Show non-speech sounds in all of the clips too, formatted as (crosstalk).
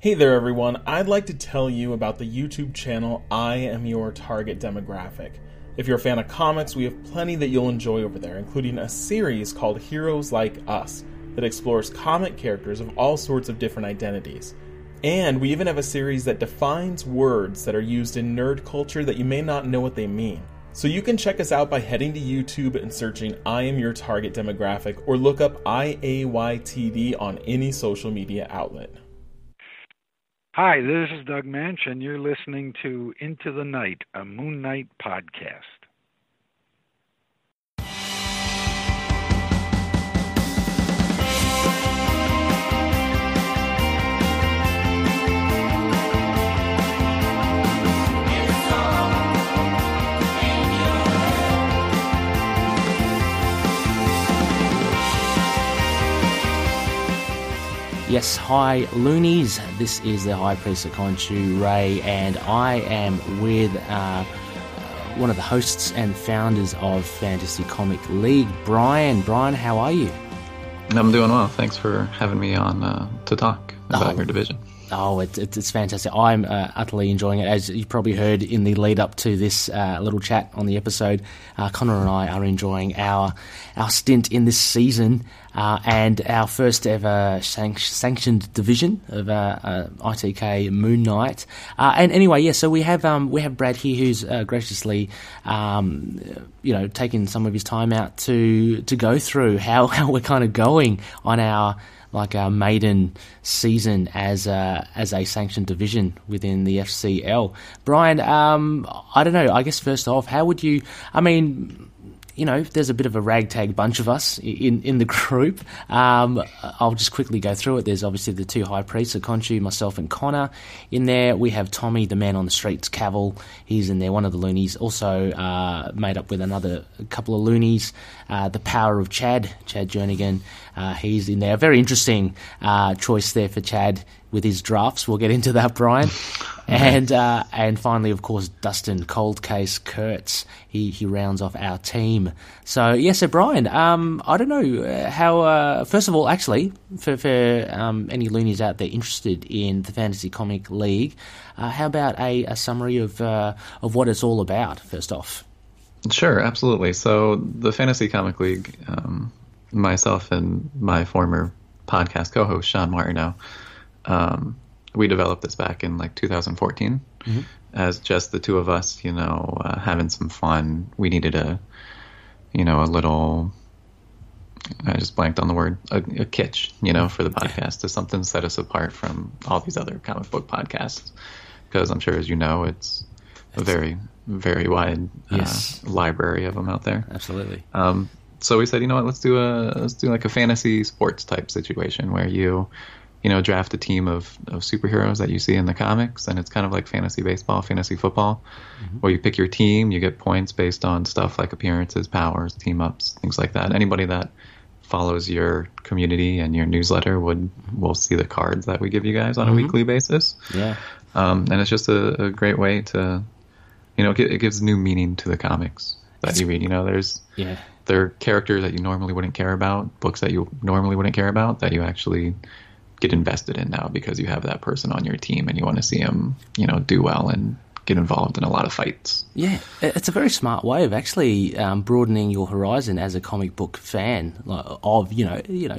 Hey there, everyone. I'd like to tell you about the YouTube channel I Am Your Target Demographic. If you're a fan of comics, we have plenty that you'll enjoy over there, including a series called Heroes Like Us that explores comic characters of all sorts of different identities. And we even have a series that defines words that are used in nerd culture that you may not know what they mean. So you can check us out by heading to YouTube and searching I Am Your Target Demographic or look up IAYTD on any social media outlet. Hi, this is Doug Moench, and you're listening to Into the Night, a Moon Knight podcast. Yes, hi loonies. This is the High Priest of Khonshu Ray, and I am with uh, one of the hosts and founders of Fantasy Comic League, Brian. Brian, how are you? I'm doing well. Thanks for having me on uh, to talk about Oh. your division. Oh, it's, it's, fantastic. I'm uh, utterly enjoying it. As you probably heard in the lead up to this uh, little chat on the episode, uh, Connor and I are enjoying our our stint in this season uh, and our first ever sanc- sanctioned division of uh, uh, ITK Moon Knight. And anyway, yeah, so we have um, we have Brad here who's graciously, um, you know, taken some of his time out to to go through how, (laughs) how we're kind of going on our like our maiden season as a, as a sanctioned division within the FCL. Brian, um, I don't know. I guess first off, how would you? I mean, you know, there's a bit of a ragtag bunch of us in in the group. Um, I'll just quickly go through it. There's obviously the two high priests, of Khonshu, myself, and Connor. In there, we have Tommy, the man on the streets, Cavill. He's in there, one of the loonies. Also uh, made up with another couple of loonies. Uh, the power of Chad, Chad Jernigan. Uh, he's in there. Very interesting uh, choice there for Chad with his drafts. We'll get into that, Brian. (laughs) and uh, and finally, of course, Dustin Cold Case Kurtz. He he rounds off our team. So yeah, so Brian, um, I don't know uh, how. Uh, first of all, actually, for for um, any loonies out there interested in the Fantasy Comic League, uh, how about a, a summary of uh, of what it's all about? First off. Sure, absolutely. So the Fantasy Comic League, um, myself and my former podcast co-host Sean Martineau, um, we developed this back in like 2014 as just the two of us, you know, uh, having some fun. We needed a, you know, a little. I just blanked on the word a, a kitsch, you know, for the podcast to something set us apart from all these other comic book podcasts. Because I'm sure, as you know, it's a very, very wide Yes. uh, library of them out there. Absolutely. Um, so we said, you know what, let's do a let's do like a fantasy sports type situation where you, you know, draft a team of, of superheroes that you see in the comics, and it's kind of like fantasy baseball, fantasy football, mm-hmm. where you pick your team, you get points based on stuff like appearances, powers, team ups, things like that. Anybody that follows your community and your newsletter would mm-hmm. will see the cards that we give you guys on a mm-hmm. weekly basis. Yeah. Um, and it's just a, a great way to, you know, it, it gives new meaning to the comics that you read. You know, there's Yeah. there are characters that you normally wouldn't care about, books that you normally wouldn't care about that you actually get invested in now because you have that person on your team and you want to see them, you know, do well and get involved in a lot of fights. Yeah, it's a very smart way of actually um, broadening your horizon as a comic book fan. like, Of you know, you know,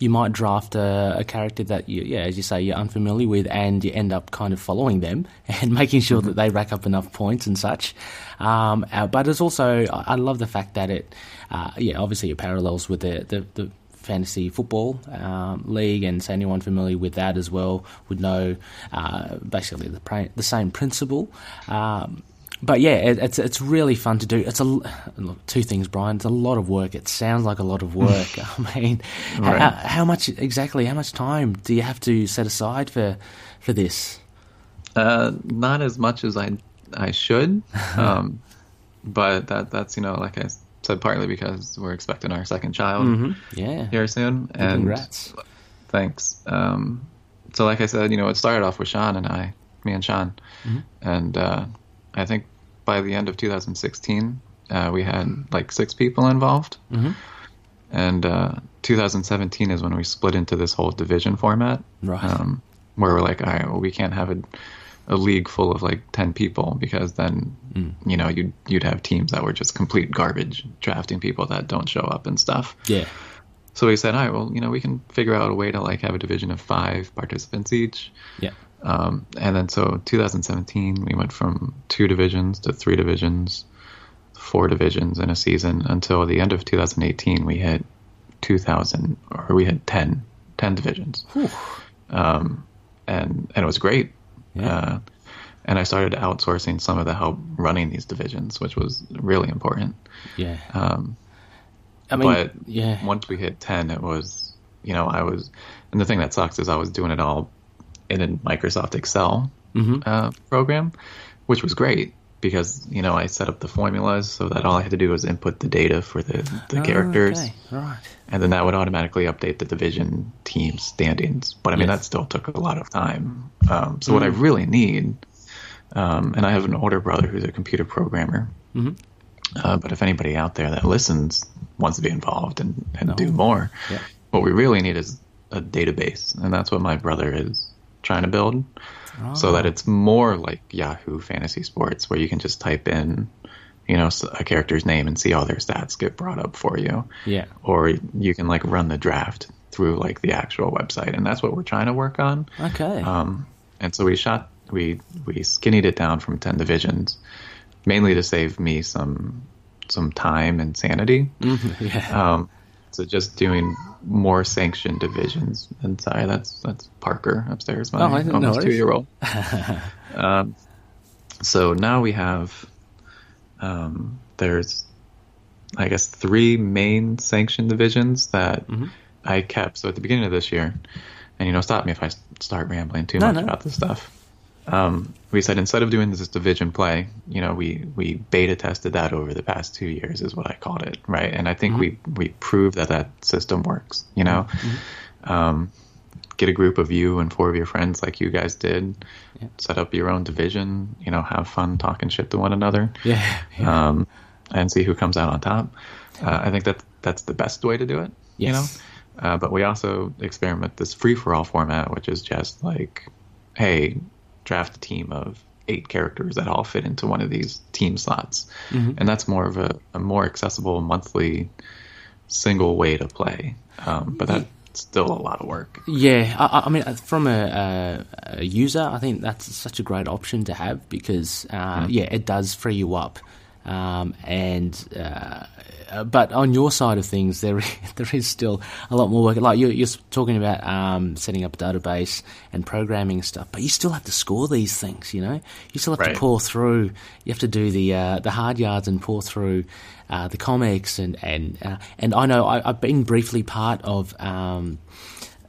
you might draft a, a character that you, yeah, as you say, you're unfamiliar with, and you end up kind of following them (laughs) and making sure that they rack up enough points and such. Um, uh, but it's also, I I love the fact that it, uh, yeah, obviously it parallels with the the. the fantasy football um, league, and so anyone familiar with that as well would know uh, basically the pra- the same principle. Um, but yeah, it, it's it's really fun to do. It's a look, two things, Brian. It's a lot of work. It sounds like a lot of work. (laughs) I mean, Right. how, how much exactly? How much time do you have to set aside for for this? Uh, not as much as I I should, (laughs) um, but that that's you know like I said partly because we're expecting our second child Yeah, here soon, and congrats. Thanks. Um, so, like I said, you know, it started off with Sean and I, me and Sean, and uh, I think by the end of 2016, uh, we had like six people involved, and uh, 2017 is when we split into this whole division format. Right. Um, where we're like, all right, well, we can't have a, a league full of like ten people because then you know you'd you'd have teams that were just complete garbage drafting people that don't show up and stuff. Yeah. So we said, all right, well, you know, we can figure out a way to like have a division of five participants each. Yeah. Um, and then so 2017, we went from two divisions to three divisions, four divisions in a season until the end of 2018, we had 2000 or we had 10, 10 divisions. Um, and, and it was great. Yeah. Uh, and I started outsourcing some of the help running these divisions, which was really important. Yeah. Um, I mean, but yeah. once we hit 10 it was you know i was and the thing that sucks is i was doing it all in a microsoft excel Mhm. uh, program which was great because you know i set up the formulas so that all i had to do was input the data for the, the Oh, characters okay. Right. and then that would automatically update the division team standings but i mean Yes. that still took a lot of time um, so what i really need um, and i have an older brother who's a computer programmer Mhm. uh, but if anybody out there that listens wants to be involved and, and do more Yeah. what we really need is a database and that's what my brother is trying to build so that it's more like yahoo fantasy sports where you can just type in you know a character's name and see all their stats get brought up for you Yeah. or you can like run the draft through like the actual website and that's what we're trying to work on Okay. um, and so we shot we we skinnied it down from 10 divisions mainly to save me some some time and sanity (laughs) yeah. um, so just doing more sanctioned divisions. And sorry that's that's parker upstairs my Oh, I didn't know almost two year old (laughs) um, so now we have um, there's i guess three main sanctioned divisions that Mm-hmm. i kept. So at the beginning of this year and you know stop me if I start rambling too No, much no. about this stuff um, we said instead of doing this division play, you know, we we beta tested that over the past two years, is what I called it, right? And I think we we proved that that system works. You know, um, get a group of you and four of your friends, like you guys did, set up your own division. You know, have fun talking shit to one another, yeah. yeah. um, and see who comes out on top. Uh, I think that that's the best way to do it. You know, uh, but we also experiment this free for all format, which is just like, hey, draft a team of eight characters that all fit into one of these team slots, and that's more of a, a more accessible monthly single way to play. Um, but that's still a lot of work. Yeah, I, I- mean, uh, from a, a, a user, I think that's such a great option to have because, uh, yeah, it does free you up. Um, and uh, but on your side of things, there (laughs) there is still a lot more work. Like you're, you're talking about um, setting up a database and programming stuff, but you still have to score these things. You know, you still have Right. to pour through. You have to do the uh, the hard yards and pour through uh, the comics and and uh, and I know I, I've been briefly part of. Um,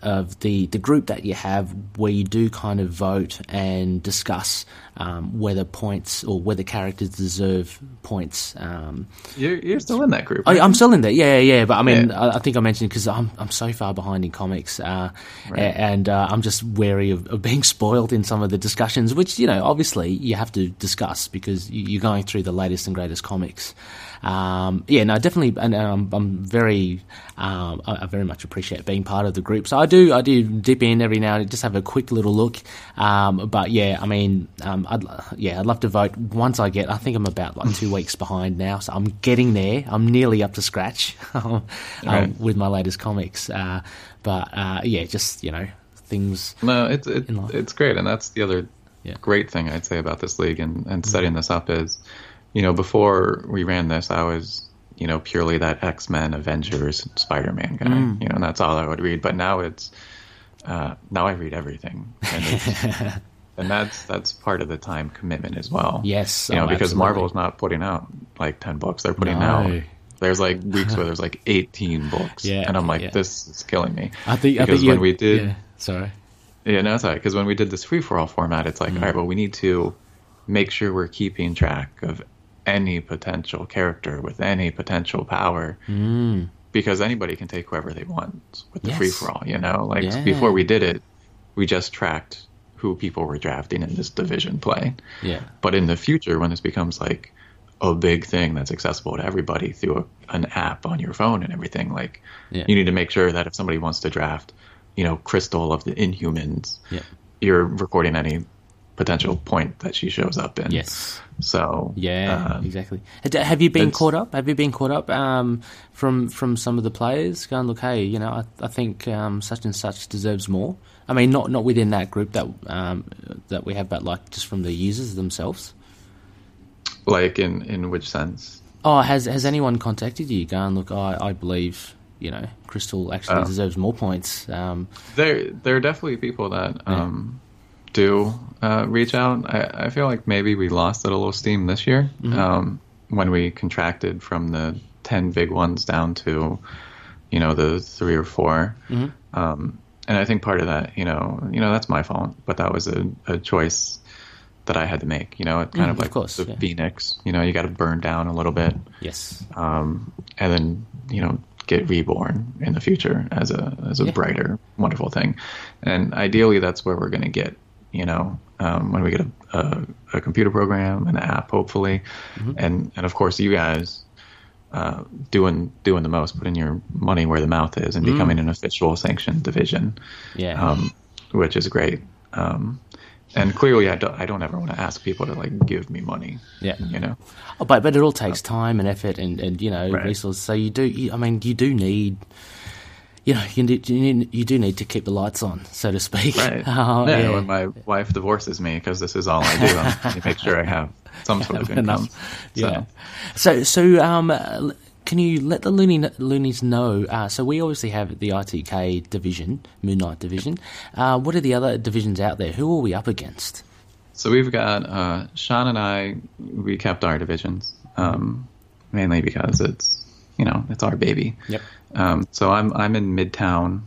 of the, the group that you have where you do kind of vote and discuss um, whether points or whether characters deserve points. Um, You're, you're still in that group. I, right? I'm still in there, yeah, yeah. But I mean, Yeah. I, I think I mentioned because I'm I'm so far behind in comics, uh, a- and uh, I'm just wary of, of being (laughs) spoiled in some of the discussions, which you know, obviously you have to discuss because you're going through the latest and greatest comics. Um, yeah, no, definitely, and um, I'm very, um, I, I very much appreciate being part of the group. So I do, I do dip in every now and then, just have a quick little look. Um, but yeah, I mean, um, I'd, yeah, I'd love to vote once I get. I think I'm about like two weeks behind now, so I'm getting there. I'm nearly up to scratch (laughs) um, Right. with my latest comics. Uh, but uh, yeah, just you know, things. No, it's it, it's great, and that's the other Yeah. Mm-hmm. great thing I'd say about this league and, and setting this up is, you know, before we ran this, I was you know purely that X Men, Avengers, Spider Man guy, Mm. you know, and that's all I would read. But now it's uh, now I read everything, and, it's, (laughs) and that's that's part of the time commitment as well. Yes, you know, oh, because absolutely. Marvel's not putting out like ten books; they're putting No. out. There's like weeks where there's like 18 books, Yeah, and I'm like, yeah. this is killing me. I think I because think when we did Yeah, sorry. yeah, no, sorry. Because when we did this free for all format, it's like, all right, well, we need to make sure we're keeping track of any potential character with any potential power. Mm. Because anybody can take whoever they want with the Yes. free for all, you know? Like Yeah. before we did it, we just tracked who people were drafting in this division play. Yeah. But in the future, when this becomes like a big thing that's accessible to everybody through a, an app on your phone and everything, like Yeah. you need to make sure that if somebody wants to draft, you know, Crystal of the Inhumans, Yeah. you're recording any potential point that she shows up in. Yes. So Yeah, uh, exactly. Have you been caught up? Have you been caught up um, from from some of the players going, look, hey, you know, I, I think um, such and such deserves more. I mean, not not within that group that um, that we have, but like just from the users themselves. like in in which sense? Oh, has has anyone contacted you going, look, I, I believe you know Crystal actually Oh. deserves more points. Um, There there are definitely people that um, do uh, reach out. I, I feel like maybe we lost a little steam this year um, when we contracted from the ten big ones down to you know the three or 4 Um, and I think part of that, you know, you know that's my fault, but that was a, a choice that I had to make. You know, it kind Mm, of of like course, the yeah. phoenix. You know, you got to burn down a little bit. yes. um, and then you know get reborn in the future as a as a Yeah. brighter, wonderful thing. And ideally, that's where we're going to get. You know, um, when we get a, a, a computer program, an app, hopefully, Mm-hmm. and and of course you guys uh, doing doing the most, putting your money where the mouth is, and Mm. becoming an official sanctioned division, Yeah. um, which is great. Um, and clearly, I don't I don't ever want to ask people to like give me money. Yeah. you know. Oh, but but it all takes time and effort and, and you know Right. resources. So you do. You, I mean, you do need. You know, you, need, you need you do need to keep the lights on, so to speak. Right. Uh, (laughs) yeah, yeah. when my wife divorces me because this is all I do, to make sure I have some sort of (laughs) income. So, Yeah. So, so um, can you let the loonies know? Uh, so we obviously have the ITK division, Moon Knight division. Uh, what are the other divisions out there? Who are we up against? so we've got uh, Sean and I. We kept our divisions um, mainly because it's you know it's our baby. Yep. Um, so I'm I'm in Midtown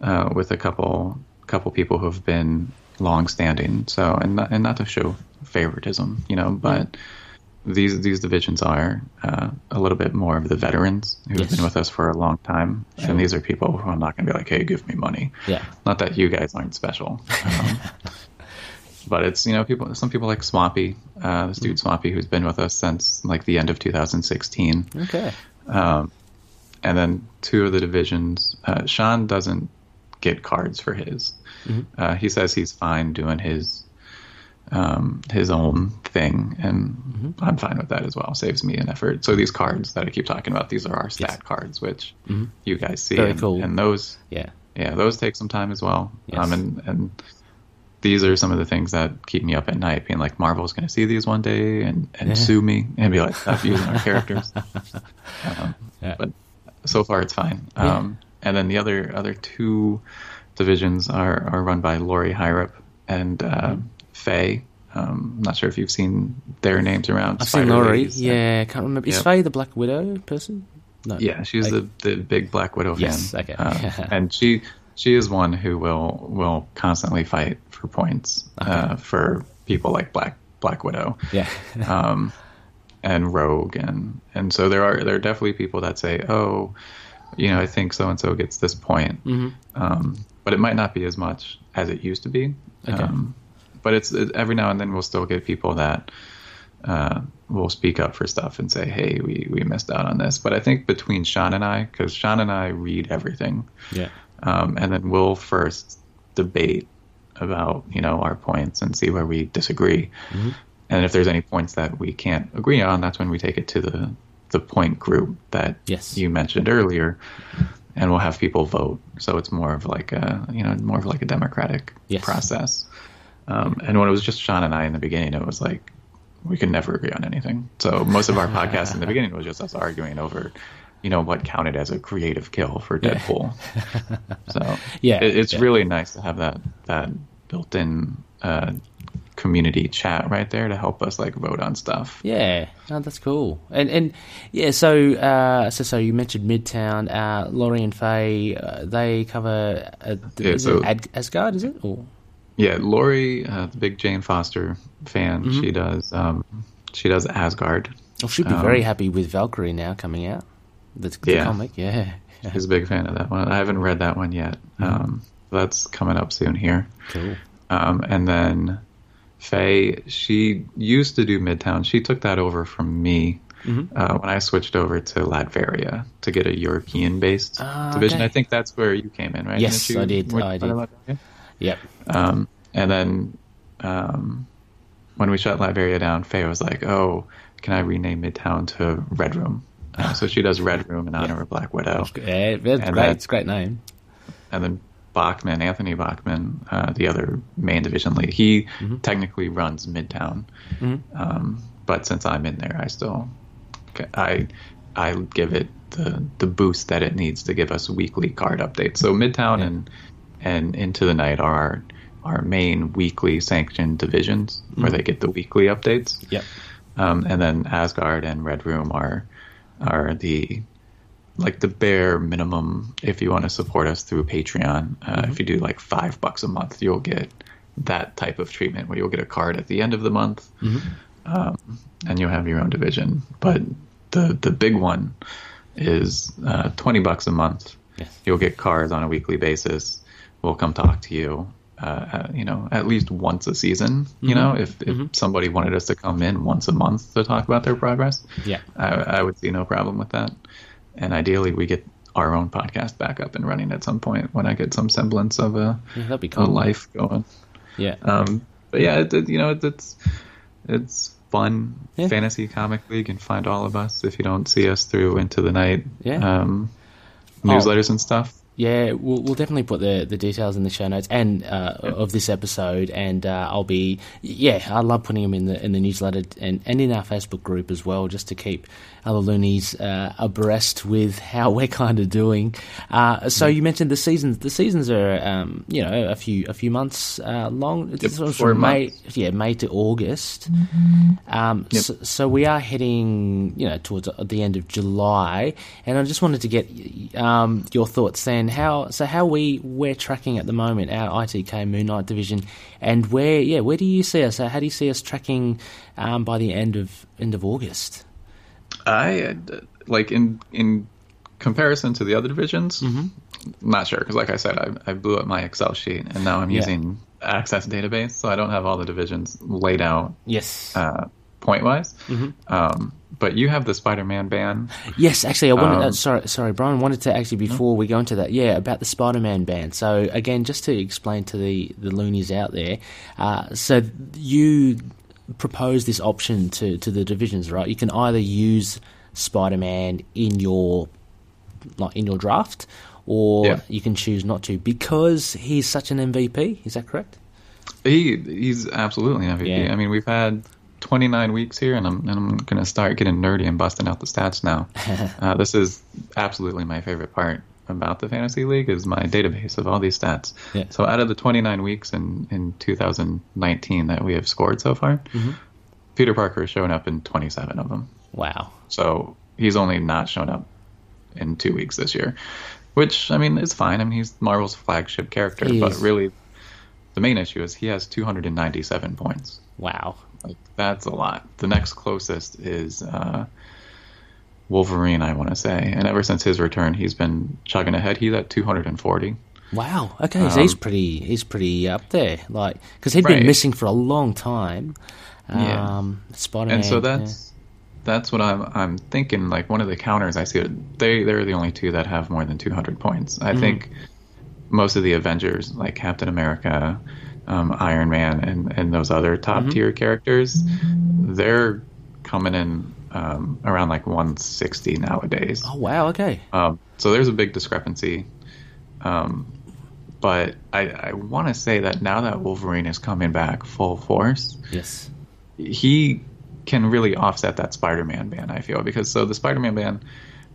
uh, with a couple couple people who've been long standing. So and not, and not to show favoritism, you know, but these these divisions are uh, a little bit more of the veterans who've Yes. been with us for a long time, Sure. and these are people who I'm not going to be like, hey, give me money. Yeah. Not that you guys aren't special. Um, (laughs) But it's you know people some people like Swampy, uh, this dude Swampy who's been with us since like the end of 2016 Okay. um, and then two of the divisions. Uh, Sean doesn't get cards for his. Uh, he says he's fine doing his um, his own thing, and I'm fine with that as well. Saves me an effort. So these cards that I keep talking about, these are our stat Yes. cards, which you guys see, Very and, cool. and those Yeah. yeah, those take some time as well. Yes. Um, and and these are some of the things that keep me up at night, being like Marvel's going to see these one day and, and Yeah. sue me and be like, stop using our (laughs) characters. (laughs) Um, Yeah. But so far, it's fine. Yeah. Um, and then the other other two divisions are, are run by Lori Hyrup and uh, Faye. Um, I'm not sure if you've seen their names around. I've seen Spider Laurie. Ladies. Yeah, can't remember. Is Yep. Faye the Black Widow person? No. Yeah, she's Like- the, the big Black Widow fan. Yes, okay. Uh, (laughs) and she she is one who will will constantly fight for points uh, for people like Black Black Widow Yeah. um, (laughs) and Rogue and and so there are there are definitely people that say, oh, you know, I think so and so gets this point, Mhm. um, but it might not be as much as it used to be. Okay. Um, but it's it, every now and then we'll still get people that uh, will speak up for stuff and say, "Hey, we we missed out on this." But I think between Sean and I, because Sean and I read everything, yeah. um, and then we'll first debate about you know our points and see where we disagree. Mm-hmm. And if there's any points that we can't agree on, that's when we take it to the the point group that Yes. you mentioned earlier, and we'll have people vote. So it's more of like a you know more of like a democratic Yes. process. Um, and when it was just Sean and I in the beginning, it was like we could never agree on anything. So most of our podcast in the beginning was just us arguing over, you know, what counted as a creative kill for Deadpool. (laughs) so Yeah, it, it's yeah. really nice to have that that built-in uh, community chat right there to help us like vote on stuff. Yeah, oh, that's cool. And and yeah, so uh, so so you mentioned Midtown. Uh, Laurie and Faye, uh, they cover. Uh, Yeah, is so- it Ad- Asgard? Is it? Or Yeah, Lori, uh, the big Jane Foster fan, Mm-hmm. she does um, she does Asgard. well, she'd be Um, very happy with Valkyrie now coming out. The, the Yeah. comic, yeah. (laughs) She's a big fan of that one. I haven't read that one yet. Um, that's coming up soon here. Cool. Um, and then Faye, she used to do Midtown. She took that over from me Mm-hmm. uh, when I switched over to Latveria to get a European-based Ah, division. okay. I think that's where you came in, right? Yes, you- I did. I did. Latveria? Yep. Um, and then um, when we shut Latveria down, Faye was like, "Oh, can I rename Midtown to Red Room?" Uh, (laughs) so she does Red Room in honor of Black Widow. Yeah, that's great. then- it's a great name. and then Bachman, Anthony Bachman, uh, the other main division lead, he technically runs Midtown. Um, but since I'm in there, I still, I, I give it the the boost that it needs to give us weekly card updates. So Midtown and and Into the Night are our, our main weekly sanctioned divisions where they get the weekly updates. Yep. Um, and then Asgard and Red Room are are the like the bare minimum if you want to support us through Patreon. Uh, If you do like five bucks a month, you'll get that type of treatment where you'll get a card at the end of the month, um, and you'll have your own division. But the the big one is uh, twenty bucks a month. Yes. You'll get cards on a weekly basis. We'll come talk to you. Uh, you know, at least once a season. You know, if, if somebody wanted us to come in once a month to talk about their progress, Yeah. I, I would see no problem with that. And ideally, we get our own podcast back up and running at some point when I get some semblance of a, Yeah, that'd a life going. Yeah. Um, but yeah, it, it- you know, it, it's it's fun Yeah. fantasy comic league. Can find all of us if you don't see us through into the night. Yeah. Um, newsletters and stuff. Yeah, we'll, we'll definitely put the, the details in the show notes and uh, of this episode, and uh, I'll be yeah, I love putting them in the in the newsletter and, and in our Facebook group as well, just to keep other loonies uh, abreast with how (laughs) we're kind of doing. Uh, so you mentioned the seasons. The seasons are um, you know a few a few months uh, long. Yep, sort of from May, yeah, May to August. Um, Yep. so, so we are heading, you know, towards the end of July, and I just wanted to get um, your thoughts then. How so? How we we're tracking at the moment our ITK Moon Knight division, and where yeah, where do you see us? How do you see us tracking um, by the end of end of August? I uh, like in in comparison to the other divisions. Not sure because, like I said, I, I blew up my Excel sheet and now I'm Yeah. using Access database, so I don't have all the divisions laid out Yes, uh, point wise. Um, but you have the Spider-Man ban. yes. Actually, I wanted. uh, um, sorry, sorry, Brian. Wanted to actually before we go into that, yeah, about the Spider-Man ban. So again, just to explain to the the loonies out there, uh, so you propose this option to, to the divisions, right? You can either use Spider Man in your like in your draft, or Yeah. you can choose not to because he's such an MVP. Is that correct? He he's absolutely an MVP. Yeah. I mean, we've had 29 weeks here, and I'm and I'm gonna start getting nerdy and busting out the stats now. (laughs) uh, this is absolutely my favorite part about the fantasy league is my database of all these stats. Yeah. So out of the 29 weeks in in 2019 that we have scored so far, Mm-hmm. Peter Parker has shown up in 27 of them. Wow. So he's only not shown up in two weeks this year, which I mean is fine. I mean he's Marvel's flagship character, but really the main issue is he has 297 points. Wow. Like that's a lot. The next closest is uh, Wolverine, I want to say, and ever since his return, he's been chugging ahead. He's at 240. Wow. Okay, so he's pretty he's pretty up there, like because he'd been Um, missing for a long time. Yeah. Um, Spider Man. and so that's that's what I'm I'm thinking. Like one of the counters I see, they they're the only two that have more than 200 points. I think most of the Avengers, like Captain America, um, Iron Man, and and those other top tier characters, they're coming in um, around like 160 nowadays. Oh wow. Okay. Um, so there's a big discrepancy. Um, but I, I want to say that now that Wolverine is coming back full force, Yes. he can really offset that Spider-Man ban. I feel because so the Spider-Man ban,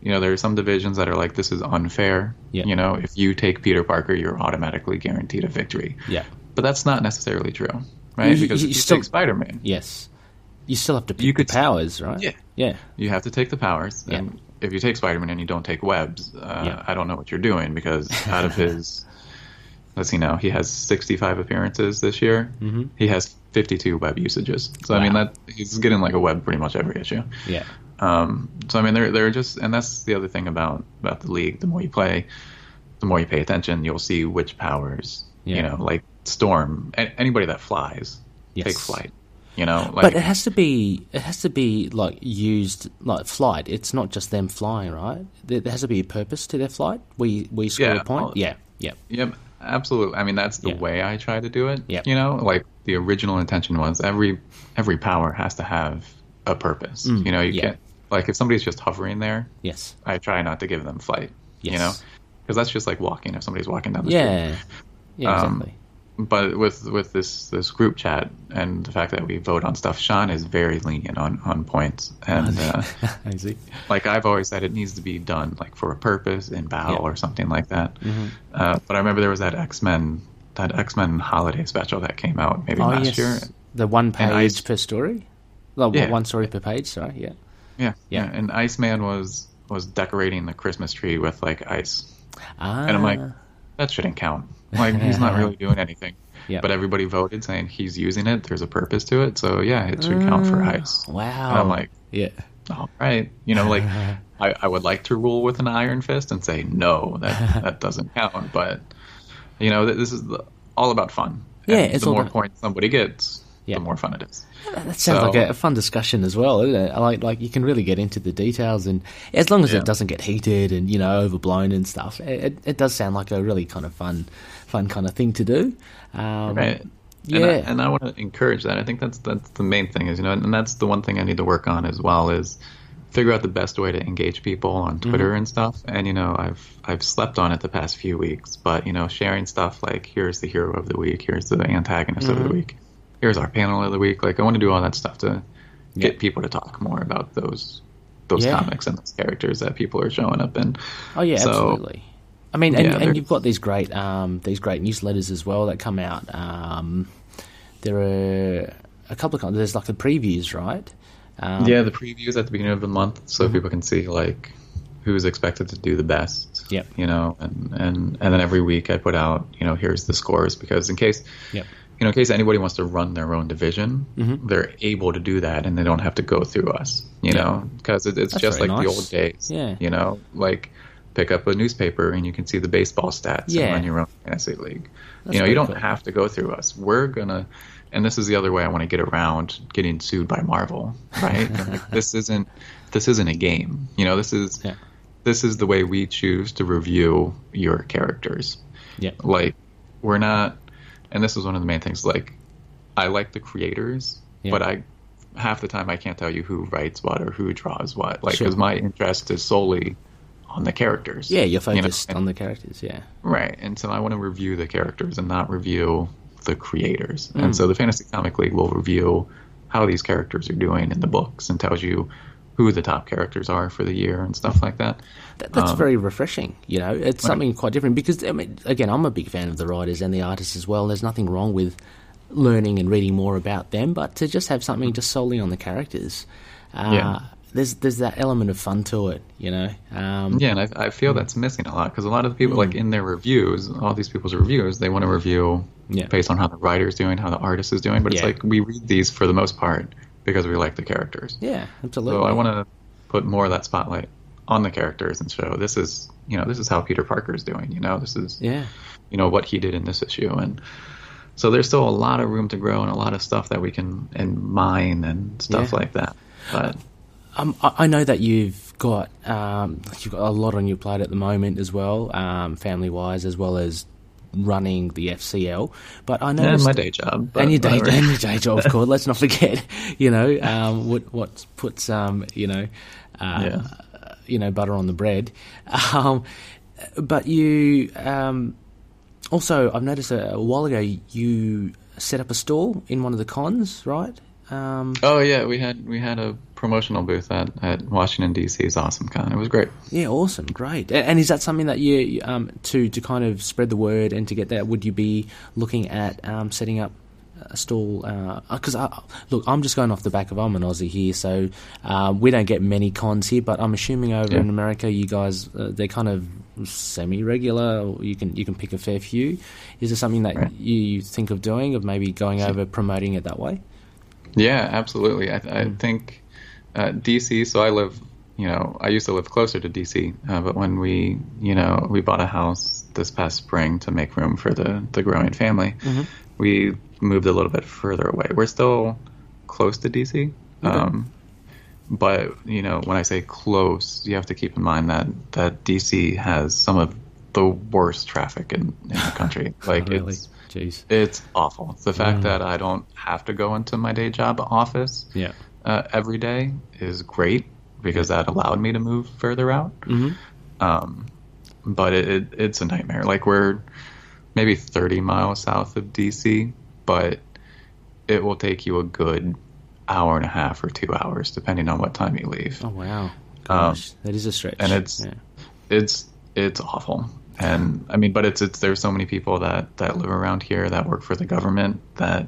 you know, there are some divisions that are like this is unfair. Yeah. You know, if you take Peter Parker, you're automatically guaranteed a victory. Yeah. But that's not necessarily true, right? You- because you you still- take Spider-Man, Yes. You still have to pick You the could- powers, right? Yeah. Yeah. you have to take the powers. Yeah. And if you take Spider Man and you don't take webs, uh, Yeah. I don't know what you're doing because out of (laughs) his, let's see now, he has 65 appearances this year. Mm-hmm. He has 52 web usages. So I mean that he's getting like a web pretty much every issue. Yeah. Um, so I mean they're they're just and that's the other thing about about the league. The more you play, the more you pay attention, you'll see which powers. Yeah. You know, like Storm, a- anybody that flies, Yes. take flight. You know, like but it has to be it has to be like used like flight. It's not just them flying, right? There, there has to be a purpose to their flight. We we score Yeah, a point. I'll- Yeah, yeah, Yep. absolutely. I mean, that's the Yeah. way I try to do it. Yeah, You know, like the original intention was every every power has to have a purpose. Mm, you know, you yeah. can't like if somebody's just hovering there, Yes. I try not to give them flight. Yes. You know, because that's just like walking. If somebody's walking down the street. Yeah. Yeah. Um, Exactly. But with with this this group chat and the fact that we vote on stuff, Sean is very lenient on on points, and (laughs) uh, I see. like I've always said, it needs to be done like for a purpose in battle Yeah. or something like that. Mm-hmm. Uh, but I remember there was that X Men that X Men holiday special that came out maybe Oh last yes. year. The one I- page per story. Well, Yeah. one story per page. Sorry. Yeah. Yeah, Yeah. yeah. And Iceman was was decorating the Christmas tree with like ice, Ah. and I'm like, that shouldn't count. (laughs) Like he's not really doing anything. Yeah. But everybody voted saying he's using it. There's a purpose to it. So yeah, it should count for mm. ice. Wow. And I'm like, yeah. all right, you know, like (laughs) I, I would like to rule with an iron fist and say no, that (laughs) that doesn't count. But you know, th- this is the, all about fun. Yeah, And it's the more about- points somebody gets, Yeah. the more fun it is. That sounds So- like a, a fun discussion as well, isn't it? Like, like you can really get into the details, and as long as Yeah. it doesn't get heated and you know overblown and stuff, it, it, it does sound like a really kind of fun, fun kind of thing to do. Um, Right. Yeah. And I, and I want to encourage that. I think that's that's the main thing is you know, and that's the one thing I need to work on as well is figure out the best way to engage people on Twitter Mm-hmm. and stuff. And you know, I've I've slept on it the past few weeks, but you know, sharing stuff like here's the hero of the week, here's the antagonist Mm-hmm. of the week, here's our panel of the week. Like I want to do all that stuff to get Yeah. people to talk more about those those Yeah. comics and those characters that people are showing up in. Oh yeah, So- absolutely. I mean, and, Yeah, and you've got these great um, these great newsletters as well that come out. Um, there are a couple of there's like the previews, right? Um, yeah, the previews at the beginning of the month, so people can see like who's expected to do the best. Yep. You know, and and and then every week I put out, you know, here's the scores because in case, Yep. you know, in case anybody wants to run their own division, Mhm. they're able to do that, and they don't have to go through us. You Yeah. know, because it, it's That's just like the old days. Yeah. You know, like pick up a newspaper and you can see the baseball stats Yeah. and run your own fantasy league. That's you know, you don't cool. have to go through us. We're gonna, and this is the other way I want to get around getting sued by Marvel, right? (laughs) like, this isn't this isn't a game. You know, this is Yeah. this is the way we choose to review your characters. Yeah. Like, we're not, and this is one of the main things. Like, I like the creators, Yeah. but I half the time I can't tell you who writes what or who draws what. Like, Sure. because my interest is solely on the characters. Yeah, you're you know? focused on the characters. Yeah. Right. And so I want to review the characters and not review the creators. Mm. And so the Fantasy Comic League will review how these characters are doing in the books and tells you who the top characters are for the year and stuff like that. That, that's Um, very refreshing. You know, it's right. something quite different because I mean, again, I'm a big fan of the writers and the artists as well. There's nothing wrong with learning and reading more about them, but to just have something just solely on the characters, uh, Yeah. There's there's that element of fun to it. You know, um, Yeah, and I, I feel that's missing a lot because a lot of the people, like in their reviews, all these people's reviews, they want to review Yeah. based on how the writer's doing, how the artist is doing. But it's like we read these for the most part because we like the characters. yeah, absolutely. So I want to put more of that spotlight on the characters and show this is, you know, this is how Peter Parker is doing. You know, this is, yeah, you know, what he did in this issue, and so there's still a lot of room to grow and a lot of stuff that we can and mine and stuff Yeah. like that. But Um, I, I know that you've got um, you've got a lot on your plate at the moment as well, um, family wise, as well as running the FCL. But I know and my day job, and your day and your day job, of course. (laughs) Let's not forget, you know, um, what what puts um, you know, uh, Yeah. you know, butter on the bread. Um, but you um, also, I've noticed a, a while ago you set up a stall in one of the cons, right? Um, Oh yeah, we had we had a promotional booth at, at Washington D.C. is Awesome Con. It was great. Yeah, awesome, great. And is that something that you um, to to kind of spread the word and to get that? Would you be looking at um, setting up a stall? Because I look, I'm just going off the back of I'm an Aussie here, so um, we don't get many cons here. But I'm assuming over Yeah. in America, you guys uh, they're kind of semi regular. You can you can pick a fair few. Is there something that Right. you, you think of doing of maybe going over promoting it that way? Yeah, absolutely. I, I think uh, DC. So I live, you know, I used to live closer to DC, uh, but when we, you know, we bought a house this past spring to make room for the the growing family, we moved a little bit further away. We're still close to DC. Um, but you know, when I say close, you have to keep in mind that that DC has some of the worst traffic in, in the country. (laughs) Like really? it's Jeez. it's awful. The fact that I don't have to go into my day job office Yeah. Uh, every day is great because that allowed me to move further out. hmm Um, but it, it it's a nightmare. Like we're maybe 30 miles south of DC, but it will take you a good hour and a half or two hours, depending on what time you leave. Oh wow. Gosh, that is a stretch. Um, and it's- yeah. It's it's awful. And I mean, but it's it's there's so many people that that live around here that work for the government that.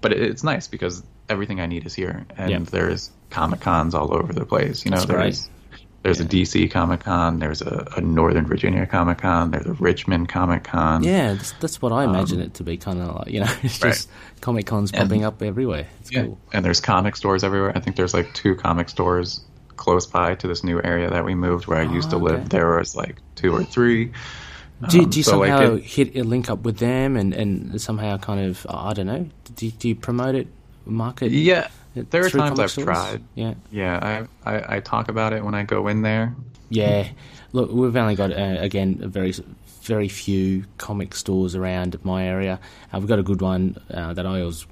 But it, it's nice because everything I need is here, and Yeah. there's comic cons all over the place. You know, That's there's there's a DC Comic Con, there's a, a Northern Virginia Comic Con, there's a Richmond Comic Con. Yeah, that's, that's what I imagine it to be. Kind of like you know, (laughs) it's Um, Right. just comic cons And- popping up everywhere. It's Yeah, cool. and there's comic stores everywhere. I think there's like two comic stores close by to this new area that we moved where I used to Oh, okay. live. There was like two or three. Do, you- Um, do you so, like, somehow it- hit a link up with them and, and somehow kind of I don't know? Do do you promote it, market? Yeah, there are times I've stores? tried. Yeah, Yeah, I, I I talk about it when I go in there. yeah. Look, we've only got uh, again a very very few comic stores around my area. Uh, we've got a good one uh, that I always